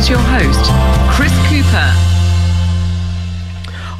Here's your host, Chris Cooper.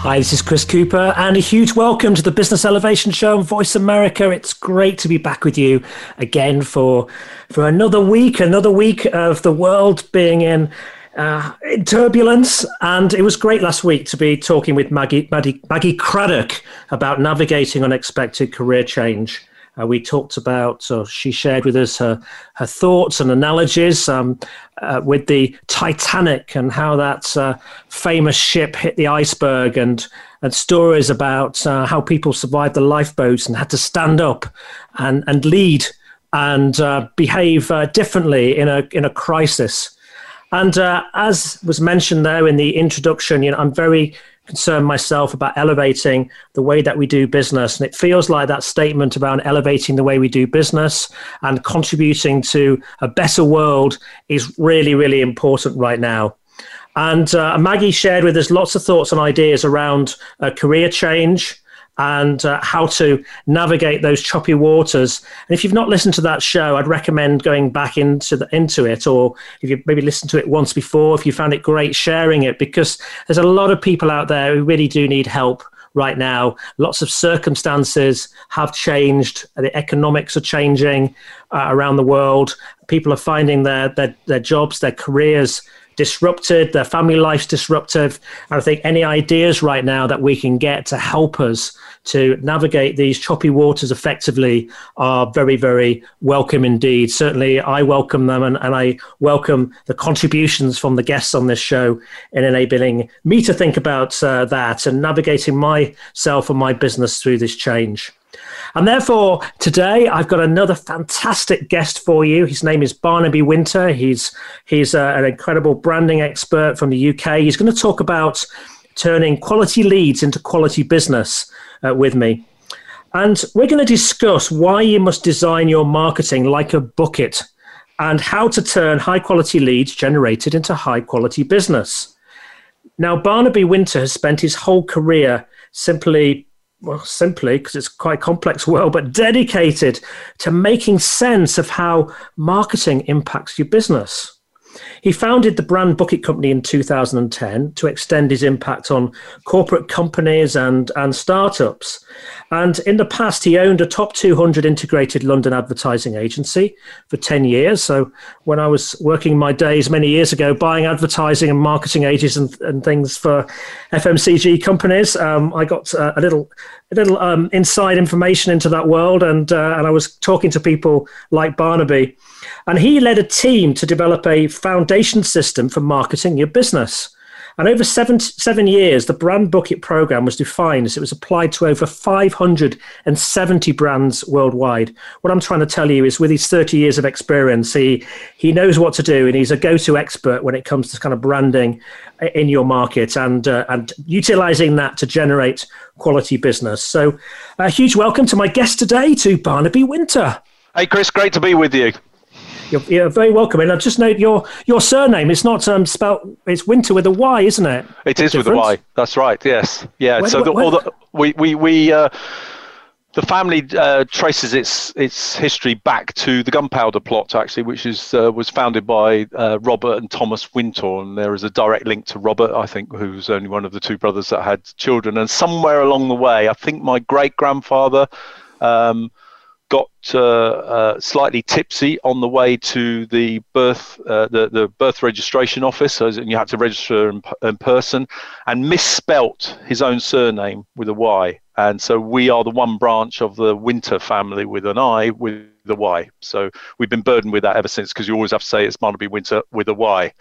Hi, this is Chris Cooper, and a huge welcome to the Business Elevation Show on Voice America. It's great to be back with you again for for another week, another week of the world being in uh, in turbulence. And it was great last week to be talking with Maggie, Maggie, Maggie Craddock about navigating unexpected career change. Uh, we talked about, so she shared with us her, her thoughts and analogies um, uh, with the Titanic and how that uh, famous ship hit the iceberg, and, and stories about uh, how people survived the lifeboats and had to stand up and, and lead and uh, behave uh, differently in a, in a crisis. And as was mentioned there in the introduction, you know, I'm very concerned myself about elevating the way that we do business. And it feels like that statement around elevating the way we do business and contributing to a better world is really, really important right now. And uh, Maggie shared with us lots of thoughts and ideas around uh, career change, and uh, how to navigate those choppy waters. And if you've not listened to that show, I'd recommend going back into the, into it, or if you maybe listened to it once before, if you found it great, sharing it, because there's a lot of people out there who really do need help right now. Lots of circumstances have changed. The economics are changing uh, around the world. People are finding their, their, their jobs, their careers disrupted, their family life's disruptive. And I think any ideas right now that we can get to help us to navigate these choppy waters effectively are very, very welcome indeed. Certainly, I welcome them and, and I welcome the contributions from the guests on this show in enabling me to think about uh, that and navigating myself and my business through this change. And therefore, today I've got another fantastic guest for you. His name is Barnaby Wynter. He's he's uh, an incredible branding expert from the UK. He's going to talk about turning quality leads into quality business uh, with me. And we're going to discuss why you must design your marketing like a bucket and how to turn high quality leads generated into high quality business. Now, Barnaby Wynter has spent his whole career simply well, simply because it's quite complex world, but dedicated to making sense of how marketing impacts your business. He founded the Brand Bucket Company in 2010 to extend his impact on corporate companies and, and startups. And in the past, he owned a top 200 integrated London advertising agency for 10 years. So when I was working my days many years ago, buying advertising and marketing agencies and, and things for FMCG companies, um, I got uh, a little a little um, inside information into that world, and uh, and I was talking to people like Barnaby, and he led a team to develop a foundation system for marketing your business. And over seven, seven years, the brand bucket program was defined as it was applied to over 570 brands worldwide. What I'm trying to tell you is with his 30 years of experience, he, he knows what to do and he's a go to expert when it comes to kind of branding in your market and, uh, and utilizing that to generate quality business. So, a huge welcome to my guest today, to Barnaby Wynter. Hey, Chris, great to be with you. You're, you're, very welcome. And I just note your your surname. It's not um, spelled. It's Wynter with a Y, isn't it? It is with a Y. That's right. Yes. Yeah. When, so the, all the, we we we. Uh, the family uh, traces its its history back to the gunpowder plot, actually, which is uh, was founded by uh, Robert and Thomas Wintour, and there is a direct link to Robert, I think, who was only one of the two brothers that had children. And somewhere along the way, I think my great grandfather um, got uh, uh, slightly tipsy on the way to the birth uh, the, the birth registration office, and you had to register in, in, person, and misspelt his own surname with a Y. And so we are the one branch of the Winter family with an I with the Y. So we've been burdened with that ever since because you always have to say it's Barnaby Wynter with a Y,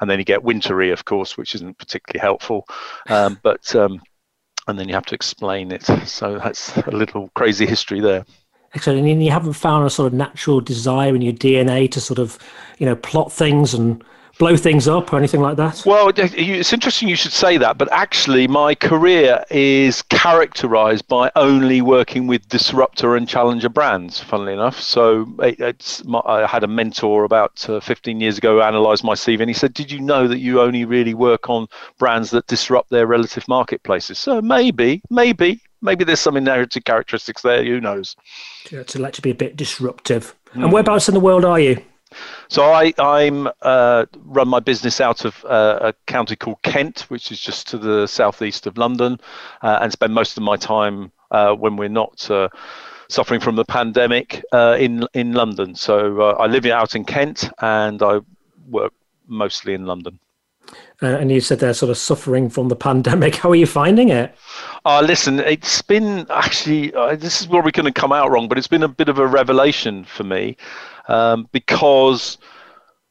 and then you get Wintery, of course, which isn't particularly helpful. Um, but um, and then you have to explain it. So that's a little crazy history there. And you haven't found a sort of natural desire in your DNA to sort of, you know, plot things and blow things up or anything like that? Well, it's interesting you should say that, but actually, my career is characterized by only working with disruptor and challenger brands, funnily enough. So it's, I had a mentor about uh, 15 years ago who analyzed my CV and he said, Did you know that you only really work on brands that disrupt their relative marketplaces? So maybe, maybe, maybe there's some inherited characteristics there. Who knows? Yeah, to let you be a bit disruptive. Mm. And whereabouts in the world are you? So I I'm uh, run my business out of uh, a county called Kent, which is just to the southeast of London, uh, and spend most of my time uh, when we're not uh, suffering from the pandemic uh, in in London. So I live out in Kent, and I work mostly in London. And you said they're sort of suffering from the pandemic. How are you finding it? Uh, listen, it's been actually, uh, this is probably going to come out wrong, but it's been a bit of a revelation for me um, because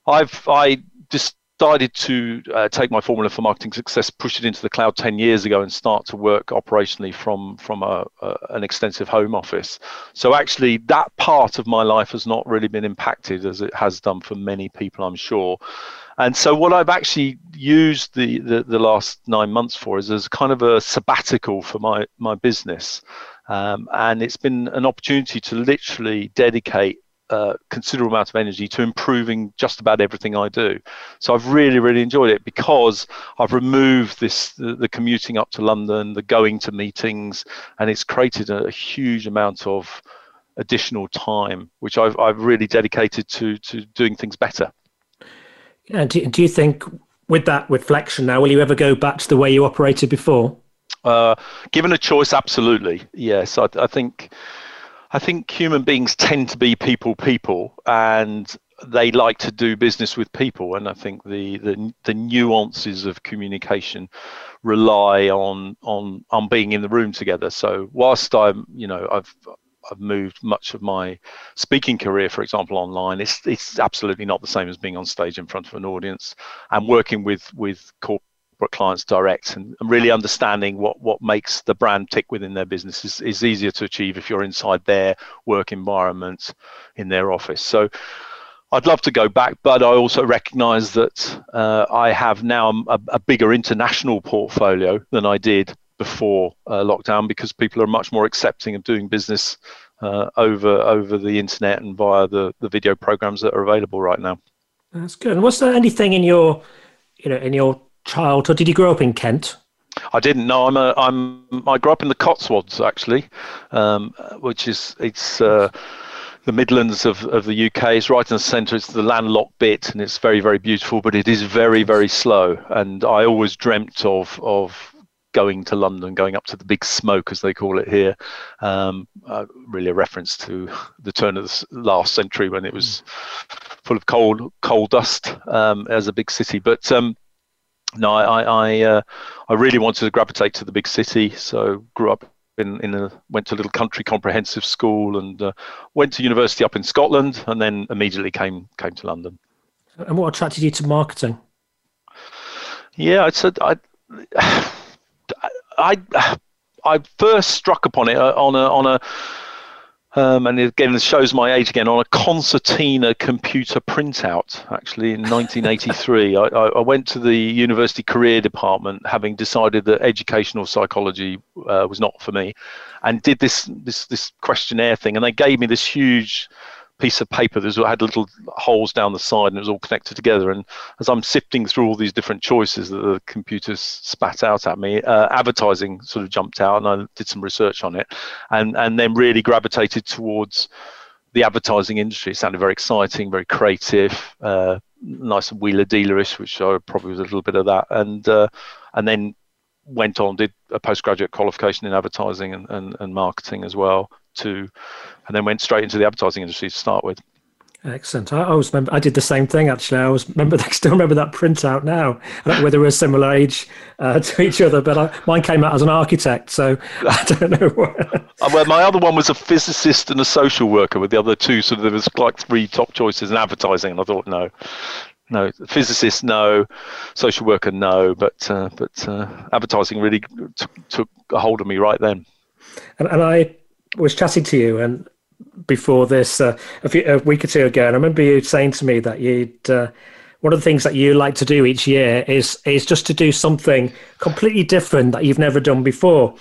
I've I decided to uh, take my formula for marketing success, push it into the cloud 10 years ago, and start to work operationally from from a, a, an extensive home office. So actually, that part of my life has not really been impacted as it has done for many people, I'm sure. And so, what I've actually used the, the, the last nine months for is as kind of a sabbatical for my my business. Um, and it's been an opportunity to literally dedicate a considerable amount of energy to improving just about everything I do. So I've really, really enjoyed it because I've removed this the, the commuting up to London, the going to meetings, and it's created a, a huge amount of additional time, which I've, I've really dedicated to to doing things better. And do, do you think with that reflection now, will you ever go back to the way you operated before? Uh, given a choice, absolutely. Yes, I, I think I think human beings tend to be people people and they like to do business with people and I think the, the the nuances of communication rely on on on being in the room together. So whilst I'm you know I've I've moved much of my speaking career, for example, online. It's it's absolutely not the same as being on stage in front of an audience and working with with corporate clients direct and, and, really understanding what what makes the brand tick within their business is, is easier to achieve if you're inside their work environment in their office so I'd love to go back, but I also recognise that uh, I have now a, a, bigger international portfolio than I did before uh, lockdown because people are much more accepting of doing business uh, over over the internet and via the, the video programs that are available right now. That's good. And was there anything in your you know in your childhood? Did you grow up in Kent? I didn't. No, I'm a. I'm. I grew up in the Cotswolds actually, um, which is it's. Uh, the Midlands of, of the UK. It's right in the centre. It's the landlocked bit, and it's very, very beautiful. But it is very, very slow. And I always dreamt of of going to London, going up to the Big Smoke, as they call it here. Um, uh, really, a reference to the turn of the last century when it was full of coal coal dust um, as a big city. But um, no, I I, uh, I really wanted to gravitate to the big city, so grew up in, in a went to a little country comprehensive school and uh, went to university up in Scotland, and then immediately came came to London. And what attracted you to marketing? Yeah, I said I. I I first struck upon it uh, on a on a um, and again, this shows my age again on a concertina computer printout. Actually, in 1983, I, I, went to the university career department, having decided that educational psychology uh, was not for me, and did this this this questionnaire thing. And they gave me this huge piece of paper that had little holes down the side and it was all connected together. And as I'm sifting through all these different choices that the computers spat out at me, uh, advertising sort of jumped out and I did some research on it and, and then really gravitated towards the advertising industry. It sounded very exciting, very creative, uh, nice and wheeler dealerish, which I probably was a little bit of that. And, uh, and then went on, did a postgraduate qualification in advertising and, and, and marketing as well to, and then went straight into the advertising industry to start with. Excellent. I always remember I did the same thing actually. I always remember I still remember that printout now. I don't know whether we're a similar age uh, to each other, but I, mine came out as an architect, so I don't know. Uh, well, my other one was a physicist and a social worker. With the other two, so there was like three top choices in advertising, and I thought no, no, physicist no, social worker no, but uh, but uh, advertising really t- took a hold of me right then. And, and I was chatting to you and before this uh, a, few, a week or two ago, and I remember you saying to me that you'd uh, one of the things that you like to do each year is is just to do something completely different that you've never done before.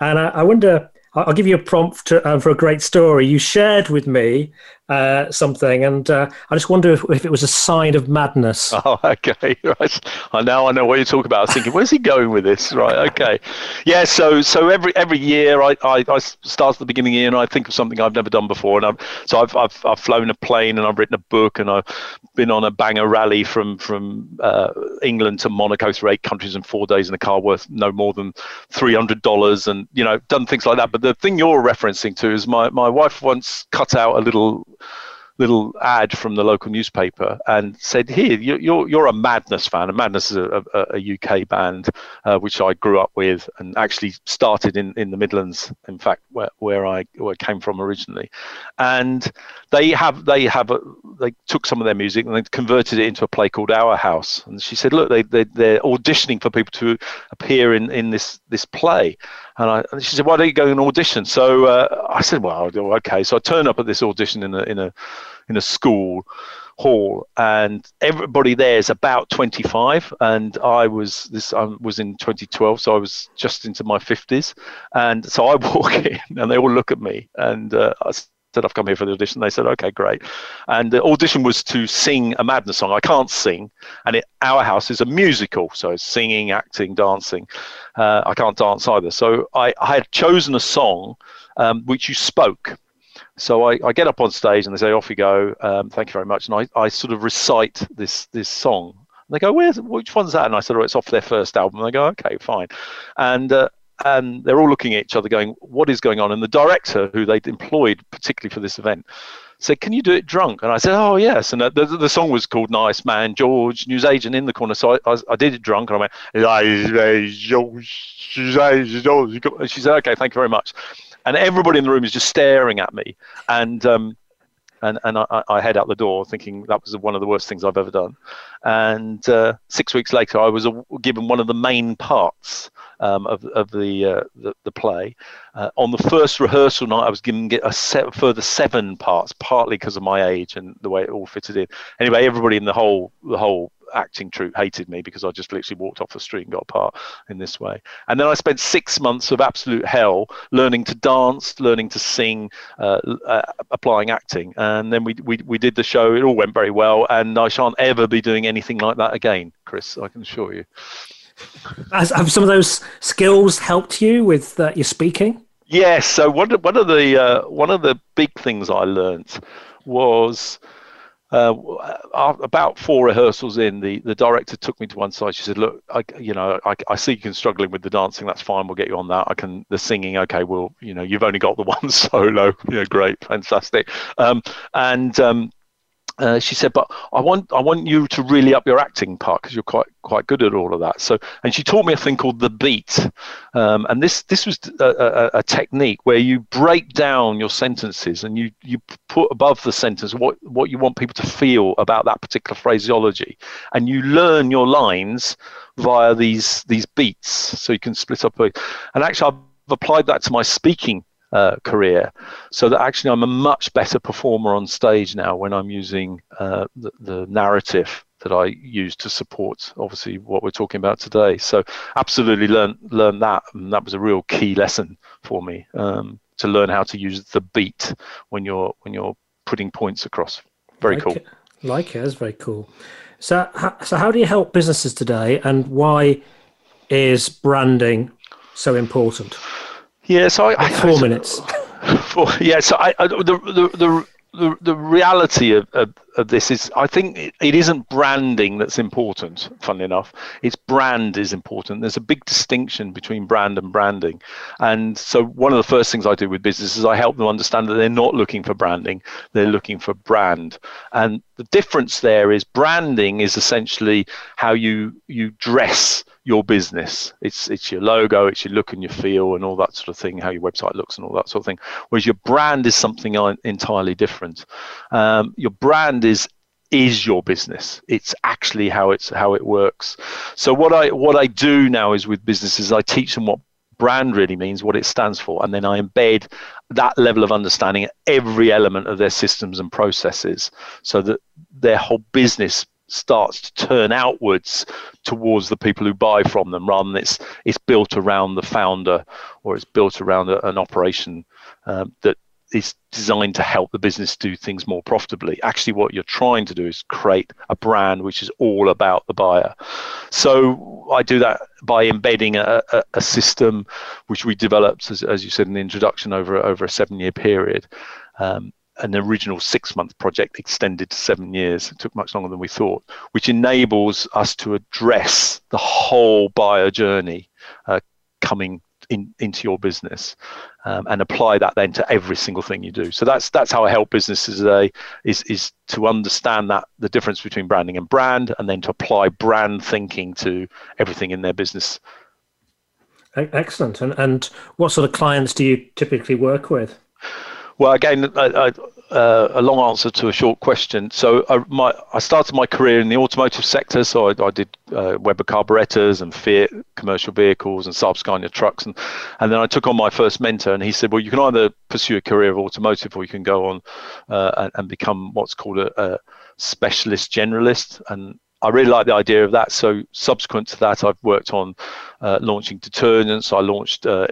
And I, I wonder, I'll give you a prompt to, uh, for a great story. You shared with me uh, something, and uh, I just wonder if, if, it was a sign of madness. Oh, okay, right. I now I know what you're talking about. I was thinking, where's he going with this? Right, okay, yeah. So so every every year I, I, I start at the beginning of the year and I think of something I've never done before, and I've, so I've, I've I've flown a plane and I've written a book and I've been on a banger rally from from uh, England to Monaco through eight countries in four days in a car worth no more than three hundred dollars, and you know done things like that. But the thing you're referencing to is my my wife once cut out a little little ad from the local newspaper and said, "Here, you're you're a Madness fan. And Madness is a, a, a UK band uh, which I grew up with and actually started in, in the Midlands. In fact, where, where I where I came from originally, and they have they have a, they took some of their music and they converted it into a play called Our House. And she said, look, they, they they're auditioning for people to appear in in this this play. And, I, she said, why don't you go and audition? So uh, I said, well, okay. So I turned up at this audition in a in a in a school hall and everybody there is about 25 and i was this i was in 2012 so i was just into my 50s and so i walk in and they all look at me and uh, I said I've come here for the audition. They said, okay, great. And the audition was to sing a Madness song. I can't sing, and it, Our House is a musical, so it's singing, acting, dancing. Uh, I can't dance either. So I, I had chosen a song um, which you spoke. So I, I, get up on stage and they say, off you go. Um, thank you very much. And I, I sort of recite this this song. And they go, where's which one's that? And I said, oh, it's off their first album. And they go, okay, fine. And uh, and they're all looking at each other going, what is going on? And the director, who they'd employed particularly for this event, said, can you do it drunk? And I said, oh, yes. And the, the, the song was called Nice Man George, newsagent in the corner. So I, I, I did it drunk and I went, and she said, okay, thank you very much. And everybody in the room is just staring at me. And, um, and, and I, I, head out the door thinking that was one of the worst things I've ever done. And uh, six weeks later, I was given one of the main parts um, of, of the, uh, the, the play. Uh, on the first rehearsal night, I was given a set, further seven parts, partly because of my age and the way it all fitted in. Anyway, everybody in the whole the whole acting troupe hated me because I just literally walked off the street and got a part in this way. And then I spent six months of absolute hell learning to dance, learning to sing, uh, uh, applying acting. And then we, we, we did the show. It all went very well. And I shan't ever be doing anything like that again, Chris, I can assure you. Has, have some of those skills helped you with uh, your speaking? Yes. So one one of the uh, one of the big things I learned was uh, about four rehearsals in, the, the director took me to one side. She said, "Look, I, you know, I, I see you can struggling with the dancing. That's fine. We'll get you on that. I can the singing. Okay, well, you know, you've only got the one solo. Yeah, great, fantastic. Um, and um, uh, she said, "But I want I want you to really up your acting part because you're quite quite good at all of that." So, and she taught me a thing called the beat, um, and this this was a, a, a, technique where you break down your sentences and you you put above the sentence what what you want people to feel about that particular phraseology, and you learn your lines via these these beats, so you can split up. A, and actually, I've applied that to my speaking uh, career. So that actually I'm a much better performer on stage now when I'm using uh, the, the, narrative that I use to support obviously what we're talking about today. So absolutely learn learn that, and that was a real key lesson for me um, to learn how to use the beat when you're when you're putting points across. Very like cool. It. Like it, that's very cool. So, so how do you help businesses today, and why is branding so important? Yeah, so I, four I, minutes. Four, yeah, so I, the, the the the the reality of, of, of this is I think it, it isn't branding that's important. Funnily enough, it's brand is important. There's a big distinction between brand and branding, and so one of the first things I do with businesses I help them understand that they're not looking for branding, they're looking for brand, and the difference there is branding is essentially how you you dress your business. It's it's your logo, it's your look and your feel, and all that sort of thing. How your website looks and all that sort of thing. Whereas your brand is something entirely different. Um, your brand is is your business. It's actually how it's how it works. So what I what I do now is with businesses, I teach them what brand really means, what it stands for, and then I embed that level of understanding every element of their systems and processes, so that their whole business starts to turn outwards towards the people who buy from them rather than it's it's built around the founder or it's built around a, an operation um, that is designed to help the business do things more profitably. Actually, what you're trying to do is create a brand which is all about the buyer. So I do that by embedding a, a, a system which we developed, as, as, you said in the introduction, over over a seven year period. Um, an original six month project extended to seven years. It took much longer than we thought, which enables us to address the whole buyer journey uh, coming in, into your business um, and apply that then to every single thing you do. So that's that's how I help businesses today is is to understand that the difference between branding and brand and then to apply brand thinking to everything in their business. Excellent. And and what sort of clients do you typically work with? Well, again, I, I, uh, a long answer to a short question. So I, my, I started my career in the automotive sector. So I, did uh, Weber carburetors and Fiat commercial vehicles and Saab Scania trucks. And, and then I took on my first mentor and he said, well, you can either pursue a career of automotive or you can go on uh, and, and, become what's called a, a specialist generalist. And I really like the idea of that. So subsequent to that, I've worked on uh, launching detergents. I launched uh,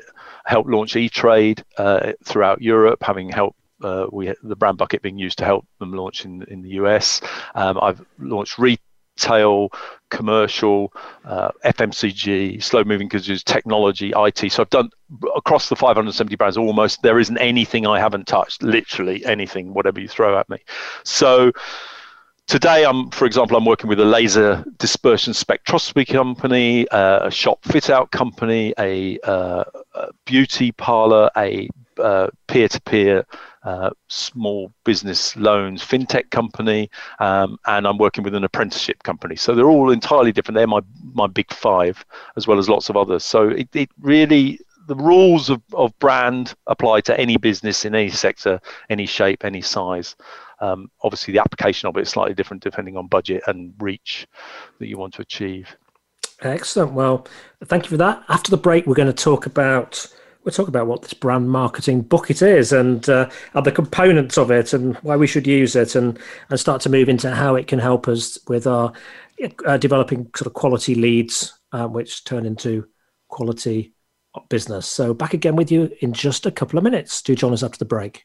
helped launch E-Trade uh, throughout Europe, having helped uh, we the brand bucket being used to help them launch in in the US. Um, I've launched retail, commercial, uh, FMCG, slow moving goods, technology, IT. So I've done across the 570 brands almost. There isn't anything I haven't touched. Literally anything, whatever you throw at me. So today i'm for example i'm working with a laser dispersion spectroscopy company uh, a shop fit out company a, uh, a beauty parlor a uh, peer-to-peer uh, small business loans fintech company um, and i'm working with an apprenticeship company. So they're all entirely different. They're my, my big five as well as lots of others. So it, it really the rules of, of brand apply to any business in any sector any shape any size um, obviously, the application of it is slightly different depending on budget and reach that you want to achieve. Excellent. Well, thank you for that. After the break, we're going to talk about we'll talk about what this brand marketing bucket is and uh, the components of it and why we should use it and and start to move into how it can help us with our uh, developing sort of quality leads uh, which turn into quality business so back again with you in just a couple of minutes do join us after the break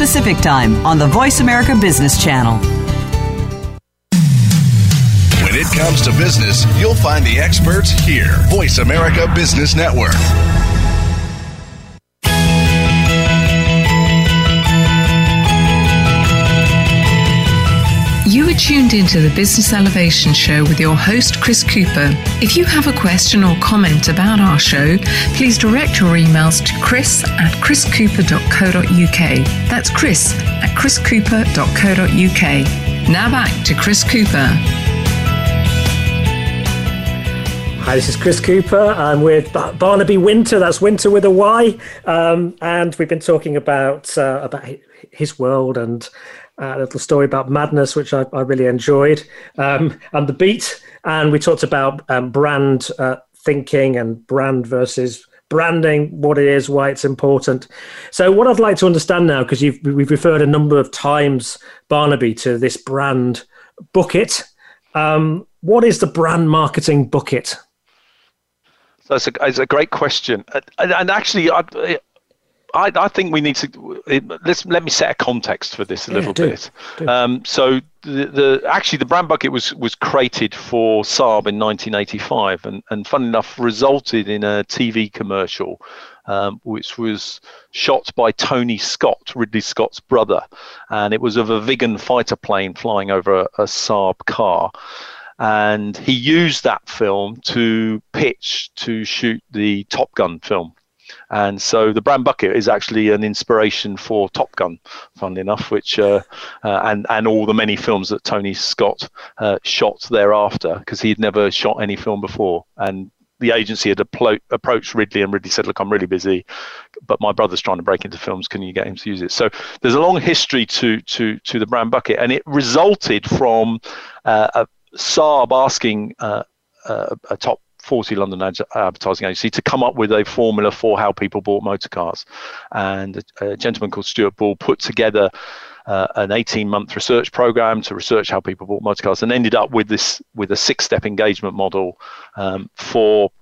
Pacific Time on the Voice America Business Channel. When it comes to business, you'll find the experts here. Voice America Business Network. Tuned into the Business Elevation Show with your host, Chris Cooper. If you have a question or comment about our show, please direct your emails to chris at chriscooper.co.uk. That's chris at chriscooper.co.uk. Now back to Chris Cooper. Hi, this is Chris Cooper. I'm with Barnaby Wynter. That's Wynter with a Y, um, and we've been talking about uh, about his world and a little story about madness, which I, I really enjoyed, um, and the beat. And we talked about um, brand uh, thinking and brand versus branding, what it is, why it's important. So, what I'd like to understand now, because we've referred a number of times, Barnaby, to this brand bucket. Um, what is the brand marketing bucket? That's a, a great question, and, and actually, I, I, I, think we need to let's let me set a context for this a yeah, little do, bit. Do. Um, so the, the, actually the brand bucket was was created for Saab in 1985, and and fun enough resulted in a TV commercial, um, which was shot by Tony Scott, Ridley Scott's brother, and it was of a Viggen fighter plane flying over a, a Saab car and he used that film to pitch to shoot the Top Gun film. And so the brand bucket is actually an inspiration for Top Gun, funnily enough, which uh, uh, and and all the many films that Tony Scott uh, shot thereafter, because he'd never shot any film before, and the agency had appro- approached Ridley, and Ridley said, "Look, I'm really busy, but my brother's trying to break into films. Can you get him to use it?" So there's a long history to to to the brand bucket, and it resulted from uh, a Saab asking uh, uh, a top 40 London advertising agency to come up with a formula for how people bought motor cars. And a, gentleman called Stuart Ball put together uh, an 18 month research program to research how people bought motor cars and ended up with this with a six step engagement model um, for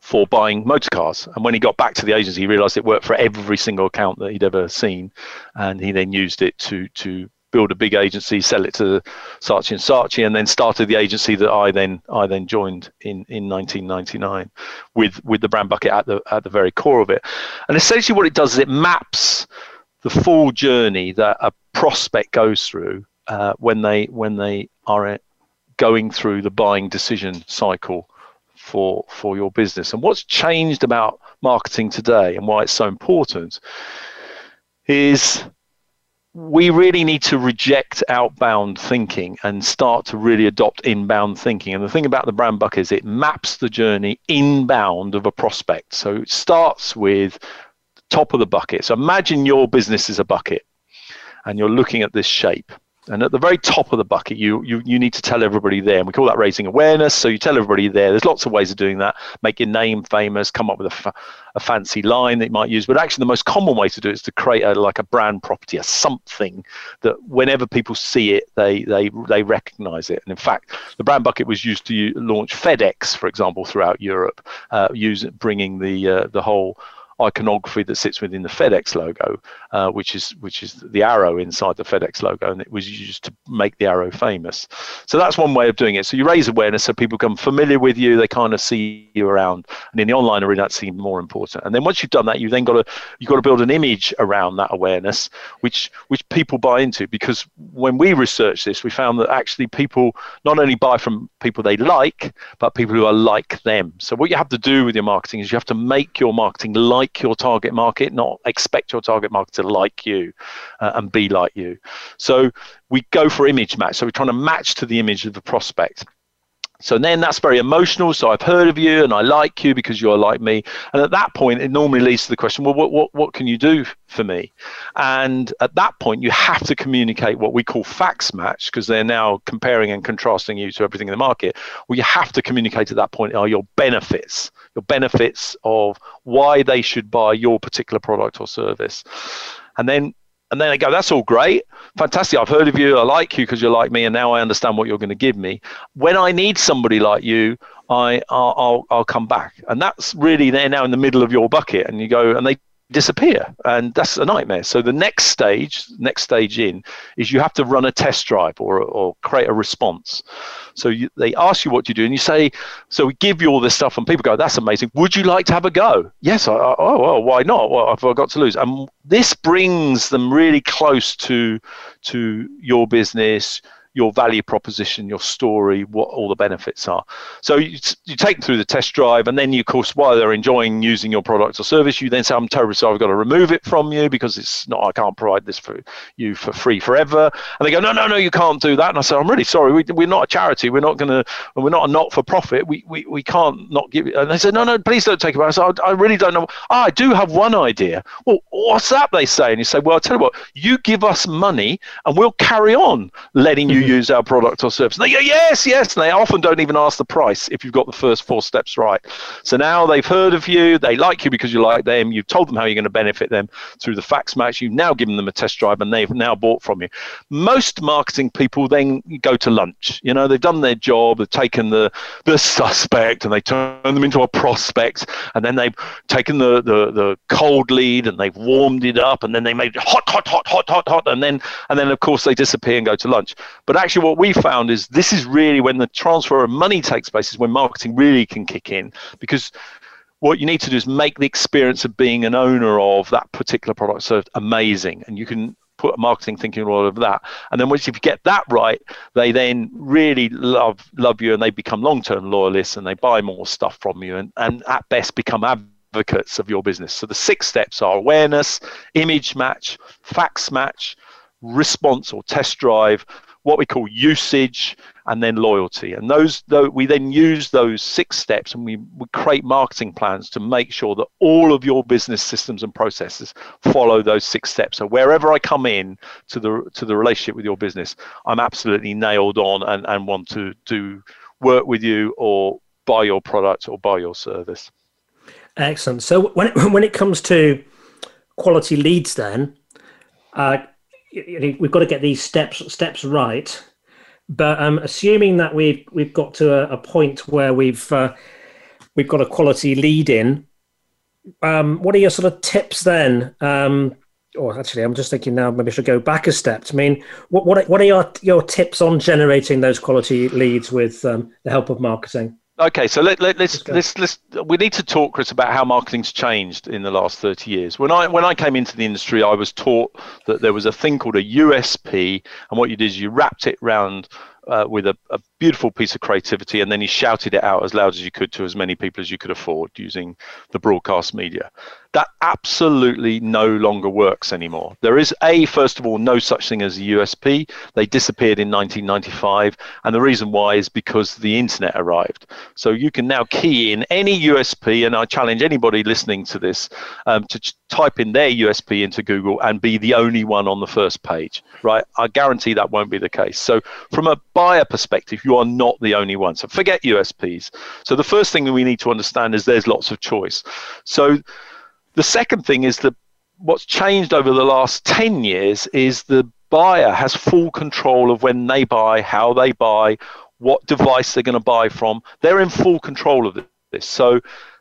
for buying motor cars. And when he got back to the agency, he realized it worked for every single account that he'd ever seen. And he then used it to to build a big agency, sell it to Saatchi and Saatchi, and then started the agency that I then I then joined in, in 1999 with with the brand bucket at the at the very core of it. And essentially, what it does is it maps the full journey that a prospect goes through uh, when they when they are going through the buying decision cycle for for your business. And what's changed about marketing today and why it's so important is we really need to reject outbound thinking and start to really adopt inbound thinking. And the thing about the brand bucket is it maps the journey inbound of a prospect. So it starts with top of the bucket. So imagine your business is a bucket and you're looking at this shape. And at the very top of the bucket, you, you, you need to tell everybody there. And we call that raising awareness. So you tell everybody there. There's lots of ways of doing that. Make your name famous, come up with a, fa- a fancy line that you might use. But actually, the most common way to do it is to create a, like a brand property, a something that whenever people see it, they, they, they recognize it. And in fact, the brand bucket was used to launch FedEx, for example, throughout Europe, uh, bringing the, uh, the whole iconography that sits within the FedEx logo, uh, which is which is the arrow inside the FedEx logo, and it was used to make the arrow famous. So that's one way of doing it. So you raise awareness so people become familiar with you, they kind of see you around, and in the online arena that's even more important. And then once you've done that, you then got to you got to build an image around that awareness, which which people buy into. Because when we researched this, we found that actually people not only buy from people they like, but people who are like them. So what you have to do with your marketing is you have to make your marketing like like your target market, not expect your target market to like you uh, and be like you. So we go for image match. So we're trying to match to the image of the prospect. So then that's very emotional. So I've heard of you and I like you because you're like me. And at that point, it normally leads to the question, well, what, what, what can you do for me? And at that point, you have to communicate what we call facts match because they're now comparing and contrasting you to everything in the market. Well, you have to communicate at that point are your benefits, your benefits of why they should buy your particular product or service. And then and then they go, that's all great, fantastic. I've heard of you. I like you because you're like me, and now I understand what you're going to give me. When I need somebody like you, I I'll, I'll, I'll come back, and that's really they're now in the middle of your bucket, and you go, and they disappear. And that's a nightmare. So the next stage next stage in is you have to run a test drive or, or create a response. So you, they ask you what you do and you say so we give you all this stuff. And people go that's amazing. Would you like to have a go? Yes I, I, oh well why not? I've got to lose. And this brings them really close to to your business your value proposition, your story, what all the benefits are. So you, you take them through the test drive, and then you, of course, while they're enjoying using your product or service, you then say, "I'm terribly sorry, I've got to remove it from you because it's not. I can't provide this for you for free forever." And they go, "No, no, no, you can't do that." And I say, "I'm really sorry. We, we're not a charity. We're not going to. We're not a not-for-profit. We, we we can't not give it." And they say, "No, no, please don't take it back." I said, "I, I really don't know. Oh, I do have one idea." Well, what's that? They say, and you say, "Well, I'll tell you what. You give us money, and we'll carry on letting you you use our product or service? And they go, yes, yes. And they often don't even ask the price if you've got the first four steps right. So now they've heard of you, they like you because you like them, you've told them how you're going to benefit them through the facts match, you've now given them a test drive and they've now bought from you. Most marketing people then go to lunch. You know, they've done their job, they've taken the, the suspect and they turn them into a prospect, and then they've taken the, the, the cold lead and they've warmed it up and then they made it hot, hot, hot, hot, hot, hot, and then and then of course they disappear and go to lunch. But actually, what we found is this is really when the transfer of money takes place is when marketing really can kick in because what you need to do is make the experience of being an owner of that particular product so amazing. And you can put marketing thinking all over that. And then once you get that right they then really love love you and they become long-term loyalists and they buy more stuff from you and, and at best become advocates of your business. So the six steps are awareness image match facts match response or test drive, what we call usage, and then loyalty. And those, though, we then use those six steps and we, we create marketing plans to make sure that all of your business systems and processes follow those six steps. So wherever I come in to the to the relationship with your business, I'm absolutely nailed on and, and want to do work with you or buy your product or buy your service. Excellent. So when it, when it comes to quality leads, then uh, we've got to get these steps steps right. But um, assuming that we've we've got to a, a point where we've uh, we've got a quality lead in, um, what are your sort of tips then? Um, or actually, I'm just thinking now. Maybe I should go back a step. I mean, what what what are your your tips on generating those quality leads with um, the help of marketing? Okay, so let, let, let's, let's, let's, we need to talk, Chris, about how marketing's changed in the last 30 years. When I, when I came into the industry, I was taught that there was a thing called a USP, and what you did is you wrapped it around uh, with a, a, beautiful piece of creativity, and then you shouted it out as loud as you could to as many people as you could afford using the broadcast media. That absolutely no longer works anymore. There is a first of all no such thing as a USP. They disappeared in 1995, and the reason why is because the internet arrived. So you can now key in any USP, and I challenge anybody listening to this um, to ch- type in their USP into Google and be the only one on the first page. Right? I guarantee that won't be the case. So from a buyer perspective, you are not the only one. So forget USPs. So the first thing that we need to understand is there's lots of choice. So the second thing is that what's changed over the last 10 years is the buyer has full control of when they buy, how they buy, what device they're going to buy from. They're in full control of this. So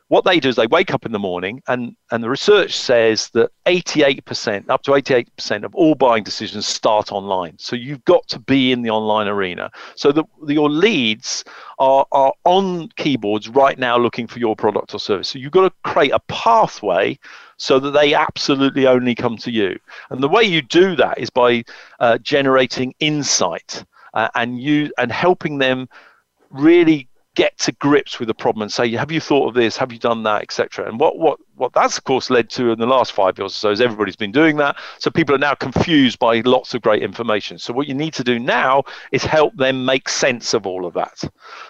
what they do is they wake up in the morning and, and the research says that 88% up to 88% of all buying decisions start online. So you've got to be in the online arena. So that your leads are, are on keyboards right now looking for your product or service. So you've got to create a pathway so that they absolutely only come to you. And the way you do that is by uh, generating insight uh, and you and helping them really get to grips with the problem and say, have you thought of this? Have you done that, etc. And what what what that's of course led to in the last five years or so is everybody's been doing that. So people are now confused by lots of great information. So what you need to do now is help them make sense of all of that.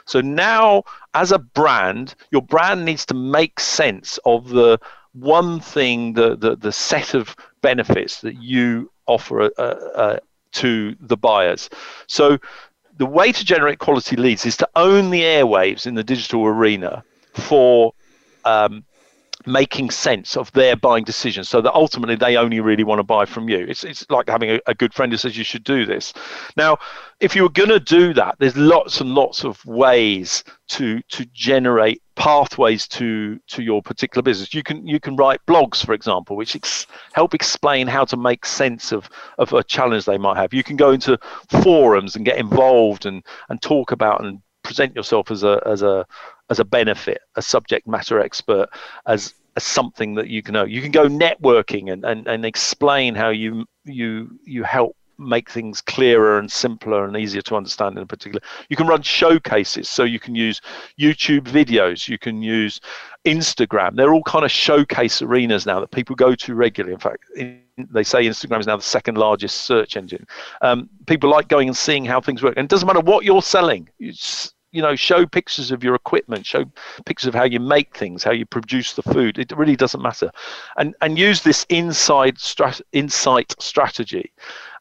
So now, as a brand, your brand needs to make sense of the one thing, the the, the set of benefits that you offer uh, uh, to the buyers. So the way to generate quality leads is to own the airwaves in the digital arena for um, making sense of their buying decisions so that ultimately they only really want to buy from you. It's, it's like having a, a good friend who says you should do this. Now, if you're going to do that, there's lots and lots of ways to to generate pathways to to your particular business. You can you can write blogs, for example, which ex- help explain how to make sense of of a challenge they might have. You can go into forums and get involved and and talk about and present yourself as a as a as a benefit, a subject matter expert, as as something that you can know. You can go networking and, and, and explain how you you you help make things clearer and simpler and easier to understand in particular. You can run showcases, so you can use YouTube videos, you can use Instagram. They're all kind of showcase arenas now that people go to regularly. In fact, in, they say Instagram is now the second largest search engine. Um, people like going and seeing how things work, and it doesn't matter what you're selling. It's, you know show pictures of your equipment show pictures of how you make things how you produce the food. It really doesn't matter. And and use this inside strat- insight strategy.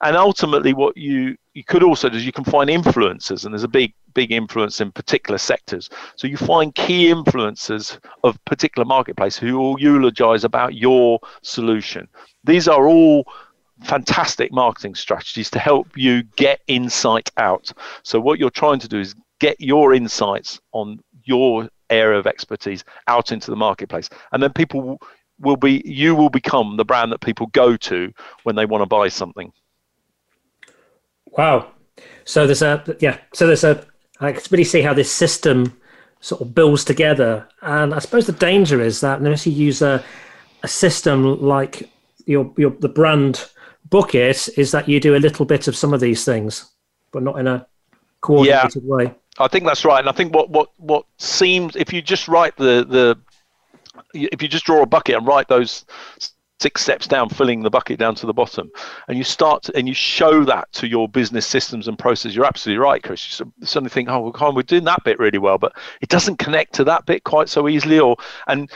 And ultimately what you you could also do is you can find influencers and there's a big big influence in particular sectors. So you find key influencers of particular marketplace who will eulogize about your solution. These are all fantastic marketing strategies to help you get insight out. So, what you're trying to do is get your insights on your area of expertise out into the marketplace. And then people will be, you will become the brand that people go to when they want to buy something. Wow. So, there's a, yeah, so there's a, I can really see how this system sort of builds together. And I suppose the danger is that unless you use a, a system like your, your the brand bucket is that you do a little bit of some of these things, but not in a coordinated yeah, way. I think that's right, and I think what what what seems if you just write the the if you just draw a bucket and write those six steps down, filling the bucket down to the bottom, and you start to, and you show that to your business systems and processes. You're absolutely right, Chris. You suddenly think, oh, we're doing that bit really well, but it doesn't connect to that bit quite so easily, or and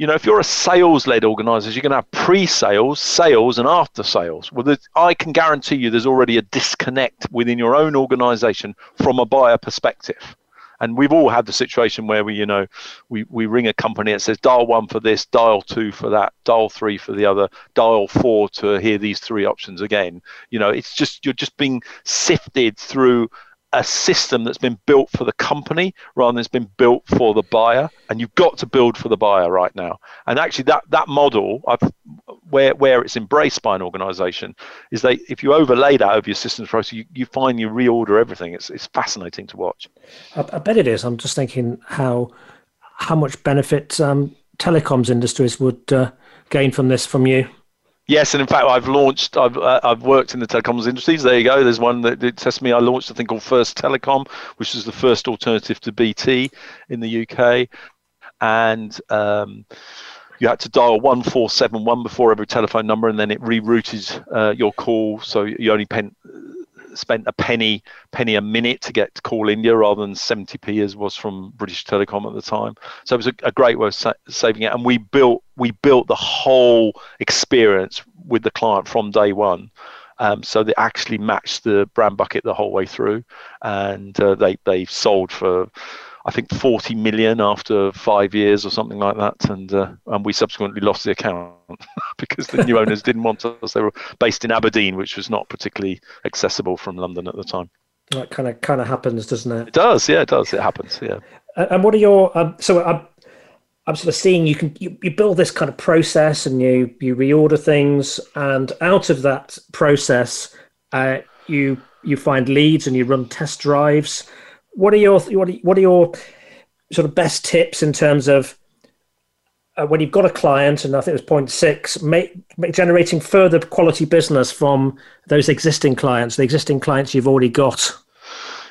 you know, if you're a sales-led organization, you're going to have pre-sales, sales, and after-sales. Well, I can guarantee you, there's already a disconnect within your own organization from a buyer perspective. And we've all had the situation where we, you know, we, we ring a company and says dial one for this, dial two for that, dial three for the other, dial four to hear these three options again. You know, it's just you're just being sifted through a system that's been built for the company rather than it's been built for the buyer. And you've got to build for the buyer right now. And actually that that model I've, where where it's embraced by an organization is that if you overlay that over your systems process you, you find you reorder everything. It's, it's fascinating to watch. I, I bet it is. I'm just thinking how how much benefit um, telecoms industries would uh, gain from this from you Yes, and in fact, I've launched. I've uh, I've worked in the telecoms industries. There you go. There's one that, that tests to me. I launched a thing called First Telecom, which is the first alternative to BT in the UK, and um, you had to dial one four seven one before every telephone number, and then it rerouted uh, your call, so you only pen, spent a penny penny a minute to get to call India rather than 70p as was from British Telecom at the time. So it was a, a great way of sa- saving it, and we built we built the whole experience with the client from day one. Um, so they actually matched the brand bucket the whole way through, and uh, they they sold for I think 40 million after five years or something like that, and uh, and we subsequently lost the account because the new owners didn't want us. They were based in Aberdeen, which was not particularly accessible from London at the time. That kind of kind of happens, doesn't it? It does, yeah, it does. It happens, yeah. And what are your um, so I'm, I'm sort of seeing you can you, you build this kind of process and you you reorder things, and out of that process, uh, you you find leads and you run test drives what are your what are, your sort of best tips in terms of uh, when you've got a client, and I think it was point six, make, make, generating further quality business from those existing clients, the existing clients you've already got.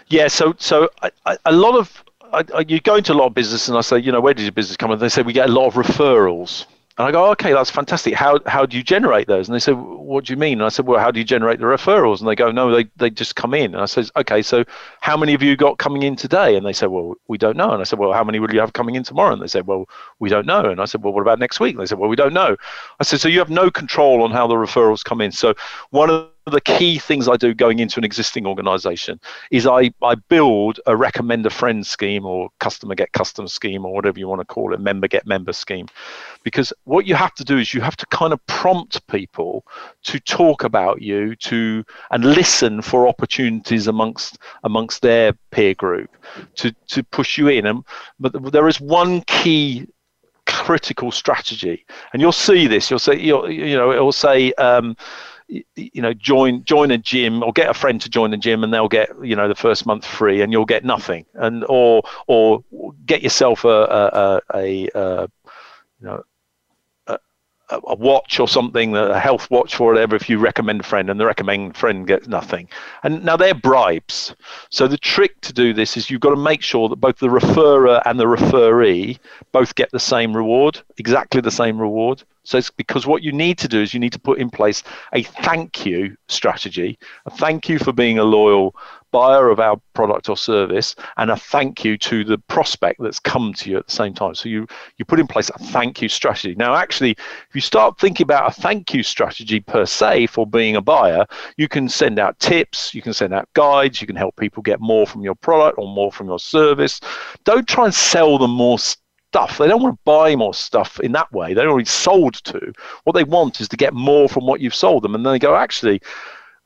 Yeah, so so I, I, a lot of I, you go into a lot of business, and I say, you know, where did your business come? And they say we get a lot of referrals. And I go, okay, that's fantastic. How how do you generate those? And they said, what do you mean? And I said, well, how do you generate the referrals? And they go, no, they, they just come in. And I said, okay, so how many of you got coming in today? And they said, well, we don't know. And I said, well, how many will you have coming in tomorrow? And they said, well, we don't know. And I said, well, what about next week? And they said, well, we don't know. I said, so you have no control on how the referrals come in. So one of the key things I do going into an existing organization is I, I build a recommend a friend scheme or customer get customer scheme or whatever you want to call it, member get member scheme. Because what you have to do is you have to kind of prompt people to talk about you to and listen for opportunities amongst amongst their peer group to to push you in. And but there is one key critical strategy, and you'll see this. You'll say you'll, you know it will say. Um, you know join join a gym or get a friend to join the gym and they'll get you know the first month free and you'll get nothing. And or or get yourself a a, a, a uh, you know a watch or something, a health watch or whatever, if you recommend a friend and the recommend friend gets nothing. And now they're bribes. So the trick to do this is you've got to make sure that both the referrer and the referee both get the same reward, exactly the same reward. So it's because what you need to do is you need to put in place a thank you strategy, a thank you for being a loyal buyer of our product or service, and a thank you to the prospect that's come to you at the same time. So you you put in place a thank you strategy. Now, actually, if you start thinking about a thank you strategy per se for being a buyer, you can send out tips, you can send out guides, you can help people get more from your product or more from your service. Don't try and sell them more stuff. They don't want to buy more stuff in that way. They're already sold to. What they want is to get more from what you've sold them. And then they go, actually,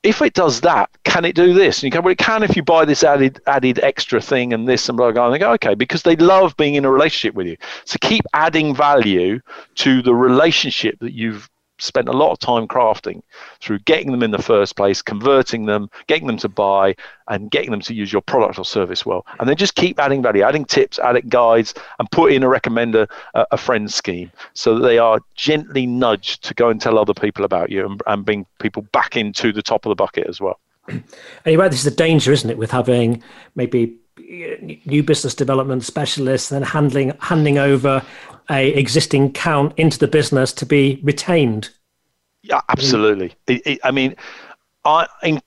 if it does that, can it do this? And you go, well, it can if you buy this added added extra thing and this and blah blah. And they go, okay, because they love being in a relationship with you. So keep adding value to the relationship that you've spent a lot of time crafting through getting them in the first place, converting them, getting them to buy, and getting them to use your product or service well. And then just keep adding value, adding tips, adding guides, and put in a recommender, a, a friend scheme so that they are gently nudged to go and tell other people about you and, and bring people back into the top of the bucket as well. And you're right, this is the danger, isn't it, with having maybe new business development specialists and handling handing over a existing count into the business to be retained. Yeah, absolutely. It, it, I mean, I in,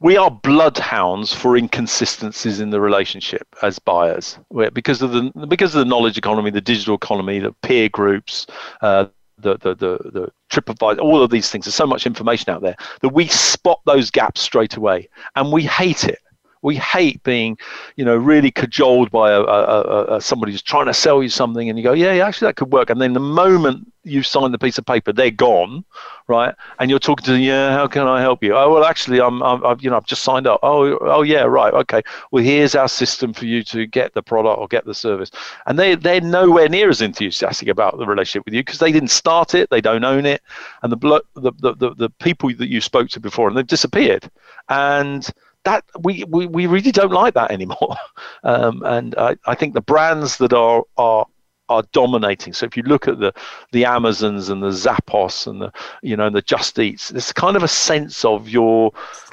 we are bloodhounds for inconsistencies in the relationship as buyers, because of the because of the knowledge economy, the digital economy, the peer groups. Uh, the, the, the, the TripAdvisor, all of these things. There's so much information out there that we spot those gaps straight away, and we hate it we hate being, you know, really cajoled by a, a, a, somebody who's trying to sell you something, and you go, yeah, yeah, actually that could work. And then the moment you sign the piece of paper, they're gone, right? And you're talking to them, yeah, how can I help you? Oh, well, actually, I'm, I'm I've, you know, I've just signed up. Oh, oh, yeah, right, okay. Well, here's our system for you to get the product or get the service. And they they're nowhere near as enthusiastic about the relationship with you because they didn't start it, they don't own it, and the the the the, the people that you spoke to before, and they've disappeared, and that we, we, we really don't like that anymore. Um, and I, I think the brands that are are are dominating. So if you look at the the Amazons and the Zappos and the you know and the Just Eats, there's kind of a sense of your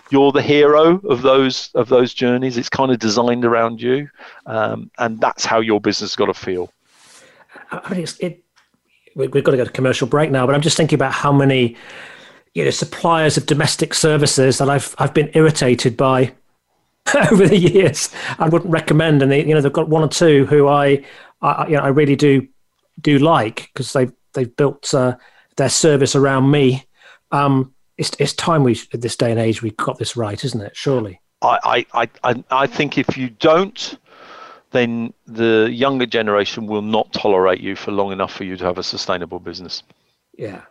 you're the hero of those of those journeys. It's kind of designed around you, um, and that's how your business has got to feel. I mean, it, we've got to go to commercial break now, but I'm just thinking about how many you know suppliers of domestic services that I've I've been irritated by over the years and wouldn't recommend. And they, you know they've got one or two who I, I you know I really do do like because they've they've built uh, their service around me. Um, it's it's time we at this day and age we got this right, isn't it? Surely. I I I, I think if you don't then the younger generation will not tolerate you for long enough for you to have a sustainable business. Yeah,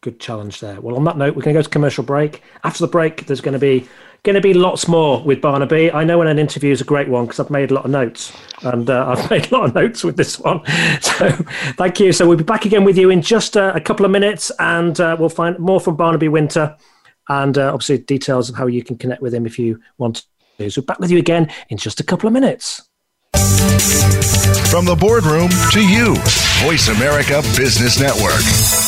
good challenge there. Well, on that note, we're going to go to commercial break. After the break, there's going to be going to be lots more with Barnaby. I know when an interview is a great one because I've made a lot of notes, and uh, I've made a lot of notes with this one. So, thank you. So we'll be back again with you in just uh, a couple of minutes, and uh, we'll find more from Barnaby Wynter, and uh, obviously details of how you can connect with him if you want to. So, back with you again in just a couple of minutes. From the boardroom to you, Voice America Business Network.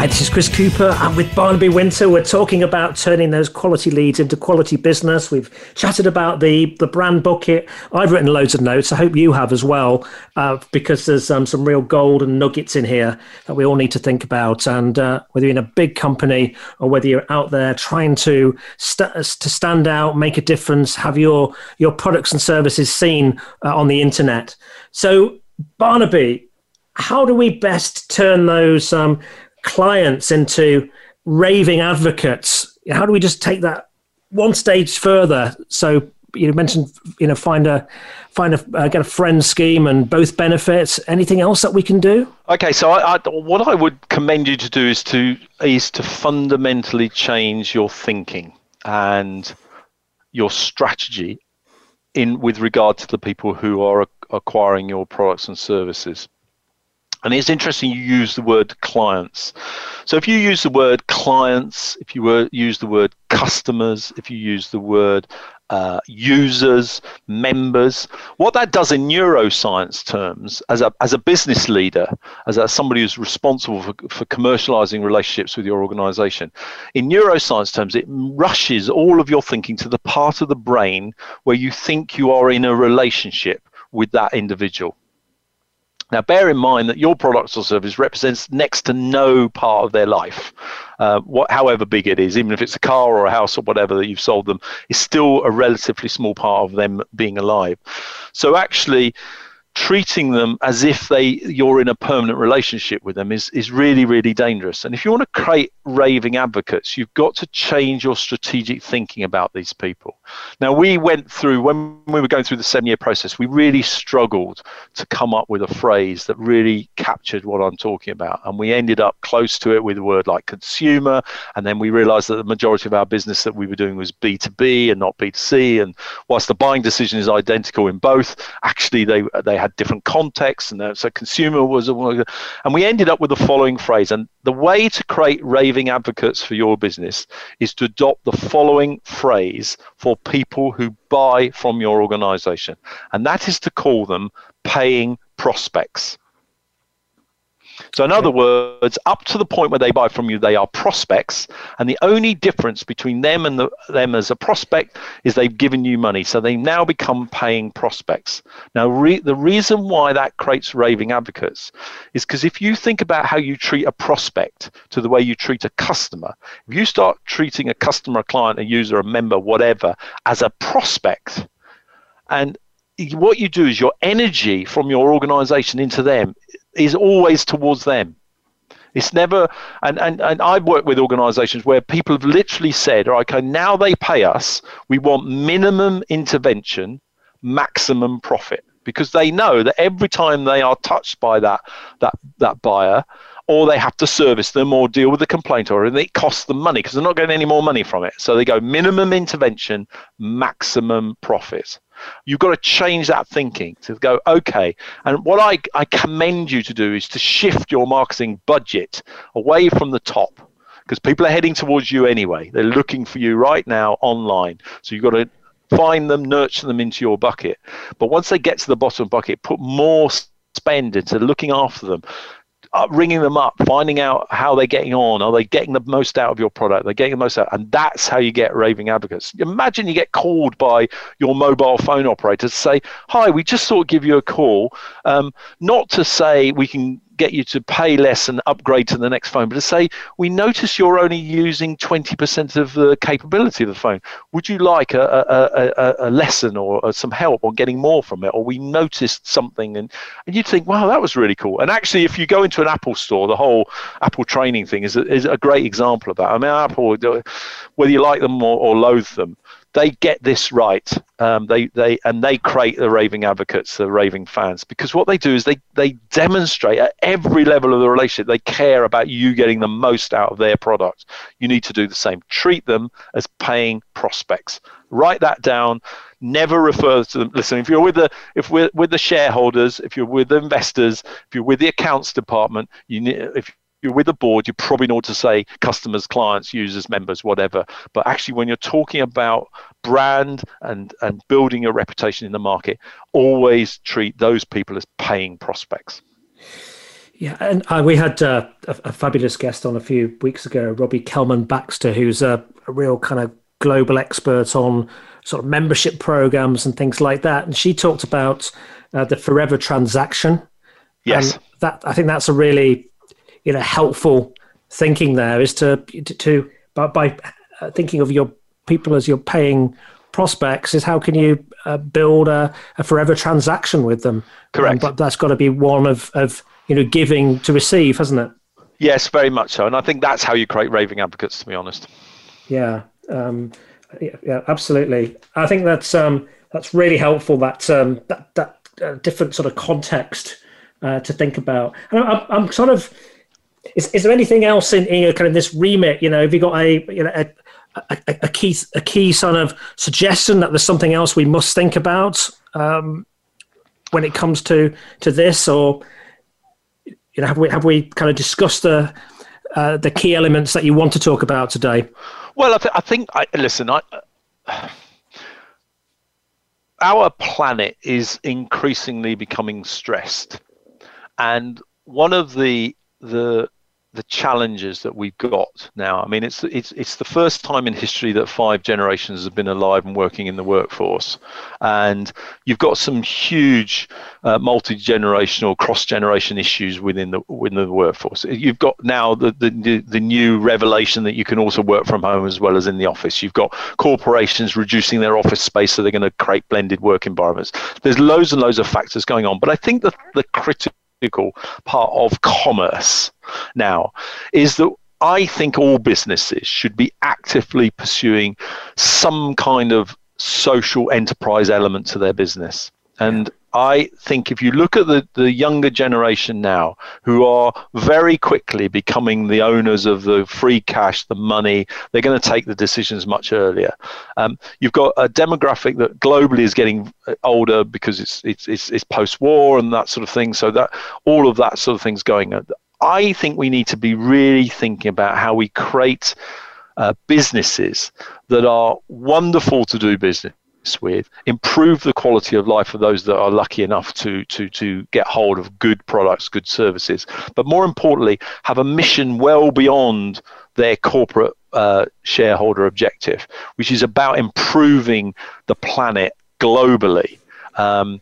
Hi, this is Chris Cooper. I'm with Barnaby Wynter. We're talking about turning those quality leads into quality business. We've chatted about the, the brand bucket. I've written loads of notes. I hope you have as well, uh, because there's um, some real gold and nuggets in here that we all need to think about. And uh, whether you're in a big company or whether you're out there trying to st- to stand out, make a difference, have your your products and services seen uh, on the internet. So, Barnaby, how do we best turn those um, clients into raving advocates? How do we just take that one stage further? So you mentioned, you know, find a find a uh, get a friend scheme and both benefits. Anything else that we can do? Okay, so I, I, what I would commend you to do is to is to fundamentally change your thinking and your strategy in with regard to the people who are acquiring your products and services. And it's interesting you use the word clients. So if you use the word clients, if you were, use the word customers, if you use the word uh, users, members, what that does in neuroscience terms, as a, as a business leader, as a, somebody who's responsible for, for commercializing relationships with your organization, in neuroscience terms, it rushes all of your thinking to the part of the brain where you think you are in a relationship with that individual. Now, bear in mind that your product or service represents next to no part of their life. Uh, what, however big it is, even if it's a car or a house or whatever that you've sold them, is still a relatively small part of them being alive. So, actually, treating them as if they you're in a permanent relationship with them is is really really dangerous. And if you want to create raving advocates you've got to change your strategic thinking about these people. Now we went through when we were going through the 7 year process we really struggled to come up with a phrase that really captured what I'm talking about. And we ended up close to it with a word like consumer. And then we realized that the majority of our business that we were doing was B2B and not B2C and whilst the buying decision is identical in both actually they they had different contexts, and uh, so consumer was, and we ended up with the following phrase. And the way to create raving advocates for your business is to adopt the following phrase for people who buy from your organization, and that is to call them paying prospects. So, in other words, up to the point where they buy from you, they are prospects, and the only difference between them and the, them as a prospect is they've given you money. So they now become paying prospects. Now, re- the reason why that creates raving advocates is because if you think about how you treat a prospect to the way you treat a customer, if you start treating a customer, a client, a user, a member, whatever, as a prospect, and what you do is your energy from your organization into them is always towards them. It's never, and, and, and I've worked with organizations where people have literally said, all right, okay, now they pay us, we want minimum intervention, maximum profit. Because they know that every time they are touched by that, that, that buyer, or they have to service them or deal with the complaint or it costs them money because they're not getting any more money from it. So they go minimum intervention, maximum profit. You've got to change that thinking to go, okay. And what I, I commend you to do is to shift your marketing budget away from the top because people are heading towards you anyway. They're looking for you right now online. So you've got to find them, nurture them into your bucket. But once they get to the bottom bucket, put more spend into looking after them uh, ringing them up, finding out how they're getting on. Are they getting the most out of your product? They're getting the most out, and that's how you get raving advocates. Imagine you get called by your mobile phone operator to say, "Hi, we just thought give you a call, um, not to say we can get you to pay less and upgrade to the next phone, but to say, we notice you're only using 20% of the capability of the phone. Would you like a, a, a, a lesson or some help on getting more from it? Or we noticed something and, and you'd think, wow, that was really cool. And actually, if you go into an Apple store, the whole Apple training thing is a, is a great example of that. I mean, Apple, whether you like them or, or loathe them, they get this right. Um, they they and they create the raving advocates, the raving fans, because what they do is they they demonstrate at every level of the relationship they care about you getting the most out of their product. You need to do the same. Treat them as paying prospects. Write that down. Never refer to them. Listen, if you're with the if we're with the shareholders, if you're with the investors, if you're with the accounts department, you need if you're with a board, you probably know what to say customers, clients, users, members, whatever. But actually, when you're talking about brand and, and building a reputation in the market, always treat those people as paying prospects. Yeah, and uh, we had uh, a, a, fabulous guest on a few weeks ago, Robbie Kellman Baxter, who's a, a real kind of global expert on sort of membership programs and things like that. And she talked about uh, the forever transaction. Yes. And that I think that's a really you know helpful thinking there is to to, to by, by uh, thinking of your people as your paying prospects is how can you uh, build a, a, forever transaction with them? Correct. Um, but that's got to be one of of you know giving to receive hasn't it? Yes very much so. And i think that's how you create raving advocates to be honest. Yeah um, yeah, yeah, absolutely. I think that's um, that's really helpful that um, that that uh, different sort of context uh, to think about. And I'm, I'm sort of is, is there anything else in, in kind of this remit? You know, have you got a you know a, a, a key a key sort of suggestion that there's something else we must think about um, when it comes to to this, or you know, have we have we kind of discussed the uh, the key elements that you want to talk about today? Well, I, th- I think I, listen, I, our planet is increasingly becoming stressed, and one of the the the challenges that we've got now. I mean, it's it's it's the first time in history that five generations have been alive and working in the workforce, and you've got some huge uh, multi generational, cross generation issues within the within the workforce. You've got now the, the the new revelation that you can also work from home as well as in the office. You've got corporations reducing their office space so they're going to create blended work environments. There's loads and loads of factors going on, but I think that the critical part of commerce now is that I think all businesses should be actively pursuing some kind of social enterprise element to their business. And I think if you look at the, the younger generation now, who are very quickly becoming the owners of the free cash, the money, they're going to take the decisions much earlier. Um, you've got a demographic that globally is getting uh, older because it's it's it's, it's post-war and that sort of thing. So that all of that sort of things going. On. I think we need to be really thinking about how we create uh, businesses that are wonderful to do business with, improve the quality of life for those that are lucky enough to to to get hold of good products, good services, but more importantly, have a mission well beyond their corporate uh, shareholder objective, which is about improving the planet globally. Um,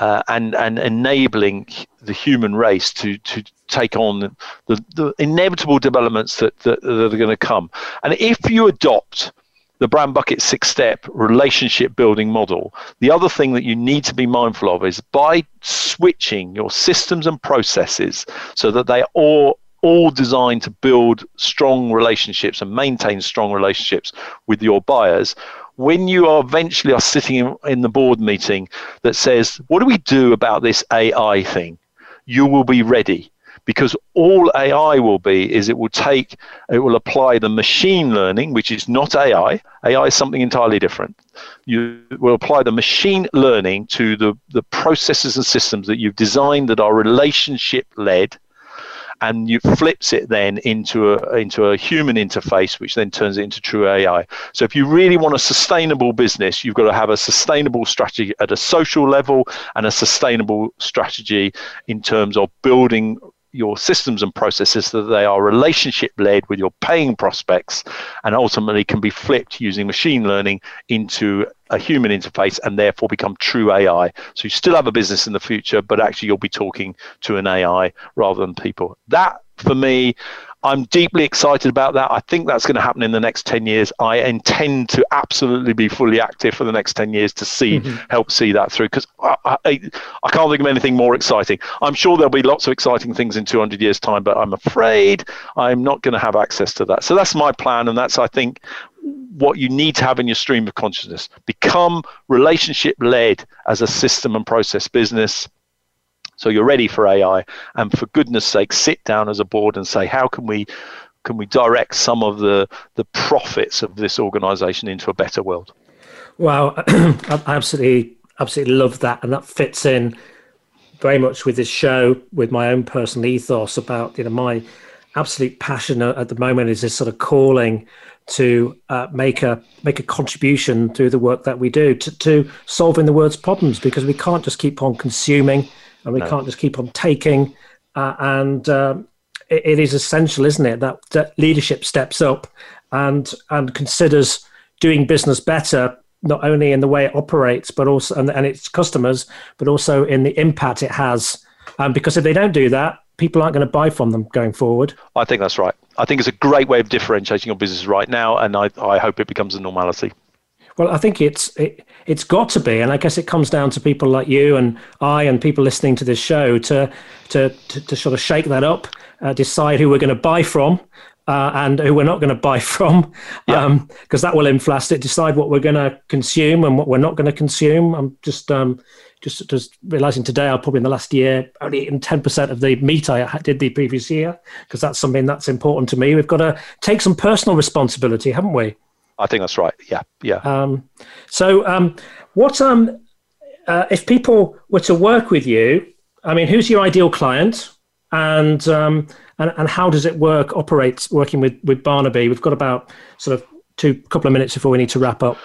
uh, and and enabling the human race to to take on the, the inevitable developments that, that, that are going to come. And if you adopt the brand bucket six step relationship building model. The other thing that you need to be mindful of is by switching your systems and processes so that they are all all designed to build strong relationships and maintain strong relationships with your buyers when you are eventually are sitting in, in the board meeting that says what do we do about this ai thing? You will be ready because all AI will be is it will take, it will apply the machine learning, which is not AI. AI is something entirely different. You will apply the machine learning to the, the processes and systems that you've designed that are relationship led and you flips it then into a into a human interface, which then turns it into true AI. So if you really want a sustainable business, you've got to have a sustainable strategy at a social level and a sustainable strategy in terms of building your systems and processes so that they are relationship led with your paying prospects and ultimately can be flipped using machine learning into a human interface and therefore become true AI. So you still have a business in the future, but actually you'll be talking to an AI rather than people. That for me I'm deeply excited about that. I think that's going to happen in the next 10 years. I intend to absolutely be fully active for the next 10 years to see, mm-hmm. help see that through because I, I, I, can't think of anything more exciting. I'm sure there'll be lots of exciting things in 200 years' time, but I'm afraid I'm not going to have access to that. So that's my plan. And that's, I think, what you need to have in your stream of consciousness. Become relationship led as a system and process business so you're ready for AI, and for goodness sake, sit down as a board and say, how can we can we direct some of the the profits of this organization into a better world? Wow, I absolutely, absolutely love that, and that fits in very much with this show, with my own personal ethos about you know my absolute passion at the moment is this sort of calling to uh, make a make a contribution through the work that we do to, to solving the world's problems because we can't just keep on consuming and we no. can't just keep on taking uh, and um, it, it is essential isn't it that, that leadership steps up and and considers doing business better not only in the way it operates but also and, and its customers but also in the impact it has um, because if they don't do that people aren't going to buy from them going forward. I think that's right. I think it's a great way of differentiating your business right now, and I, I hope it becomes a normality. Well, I think it's it, it's got to be, and I guess it comes down to people like you and I and people listening to this show to to to, to sort of shake that up, uh, decide who we're going to buy from, uh, and who we're not going to buy from, because yeah. um, that will influence it. Decide what we're going to consume and what we're not going to consume. I'm just um, just just realizing today I'll probably in the last year only eaten 10% of the meat I did the previous year because that's something that's important to me. We've got to take some personal responsibility, haven't we? I think that's right. Yeah, yeah. Um, so, um, what um, uh, if people were to work with you? I mean, who's your ideal client, and um, and and how does it work? Operates working with with Barnaby. We've got about sort of two couple of minutes before we need to wrap up.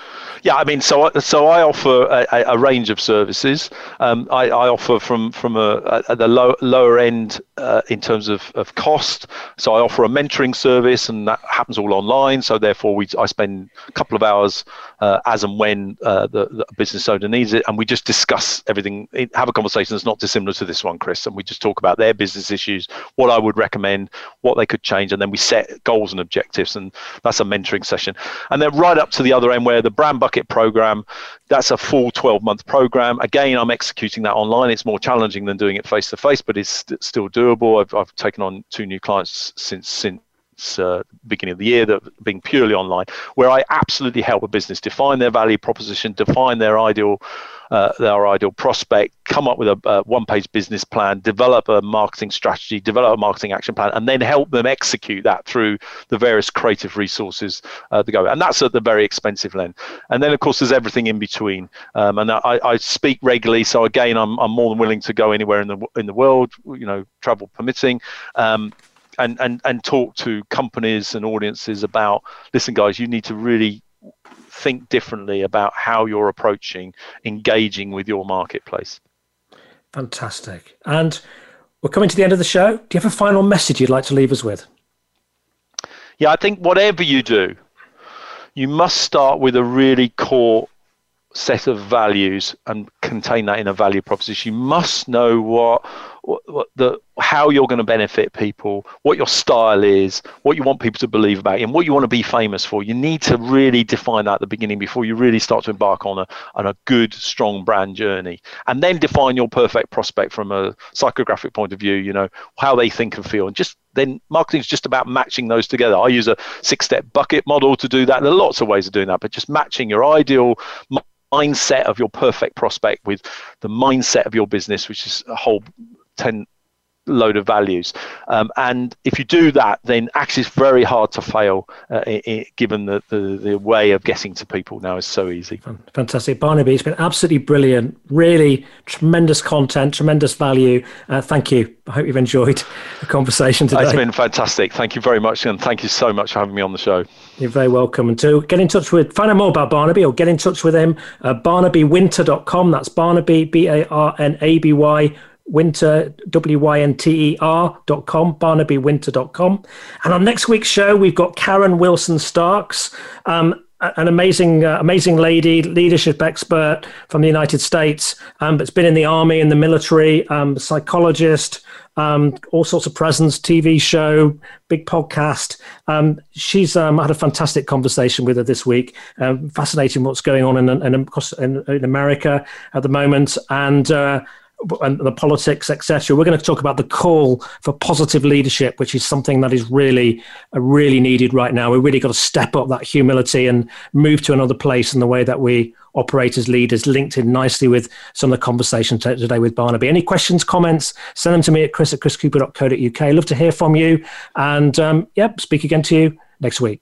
Yeah, I mean, so so I offer a, a range of services. Um, I, I, offer from from a, a the low, lower end uh, in terms of, of cost. So I offer a mentoring service, and that happens all online. So therefore, we I spend a couple of hours uh, as and when uh, the, the, business owner needs it, and we just discuss everything. Have a conversation that's not dissimilar to this one, Chris, and we just talk about their business issues, what I would recommend, what they could change, and then we set goals and objectives, and that's a mentoring session. And then right up to the other end where the brand bucket program. That's a full 12 month program. Again, I'm executing that online. It's more challenging than doing it face to face, but it's st- still doable. I've, I've taken on two new clients since since uh, beginning of the year that being purely online, where I absolutely help a business define their value proposition, define their ideal uh, their ideal prospect, come up with a, a one-page business plan, develop a marketing strategy, develop a marketing action plan, and then help them execute that through the various creative resources uh, that go. And that's at the very expensive end. And then, of course, there's everything in between. Um, and I, I, speak regularly, so again, I'm, I'm more than willing to go anywhere in the in the world, you know, travel permitting. Um, and, and, and talk to companies and audiences about listen guys you need to really think differently about how you're approaching engaging with your marketplace. Fantastic. And we're coming to the end of the show. Do you have a final message you'd like to leave us with? Yeah, I think whatever you do, you must start with a really core set of values and contain that in a value proposition. You must know what, what, the how you're going to benefit people, what your style is, what you want people to believe about you, and what you want to be famous for. You need to really define that at the beginning before you really start to embark on a on a good, strong brand journey, and then define your perfect prospect from a psychographic point of view. You know how they think and feel, and just then marketing is just about matching those together. I use a six-step bucket model to do that. There are lots of ways of doing that, but just matching your ideal mindset of your perfect prospect with the mindset of your business, which is a whole 10 load of values. Um, and if you do that, then actually is very hard to fail, uh, given the, the, the, way of getting to people now is so easy. Fantastic. Barnaby, it's been absolutely brilliant. Really tremendous content, tremendous value. Uh, thank you. I hope you've enjoyed the conversation today. It's been fantastic. Thank you very much. And thank you so much for having me on the show. You're very welcome. And to get in touch with, find out more about Barnaby or get in touch with him, uh, barnabywynter.com. That's Barnaby, B A R N A B Y wynter w-y-n-t-e-r dot com dot com and on next week's show we've got karen wilson starks um, an amazing uh, amazing lady leadership expert from the united states um, but's been in the army in the military um, psychologist um, all sorts of presence, TV show, big podcast. Um, she's um, had a fantastic conversation with her this week. Um, fascinating what's going on in, in, in, in America at the moment, and uh, and the politics, etc. We're going to talk about the call for positive leadership, which is something that is really, uh, really needed right now. We've really got to step up that humility and move to another place in the way that we operate as leaders, linked in nicely with some of the conversation today with Barnaby. Any questions, comments, send them to me at chris at chriscooper.co.uk. Love to hear from you. And um, yeah, speak again to you next week.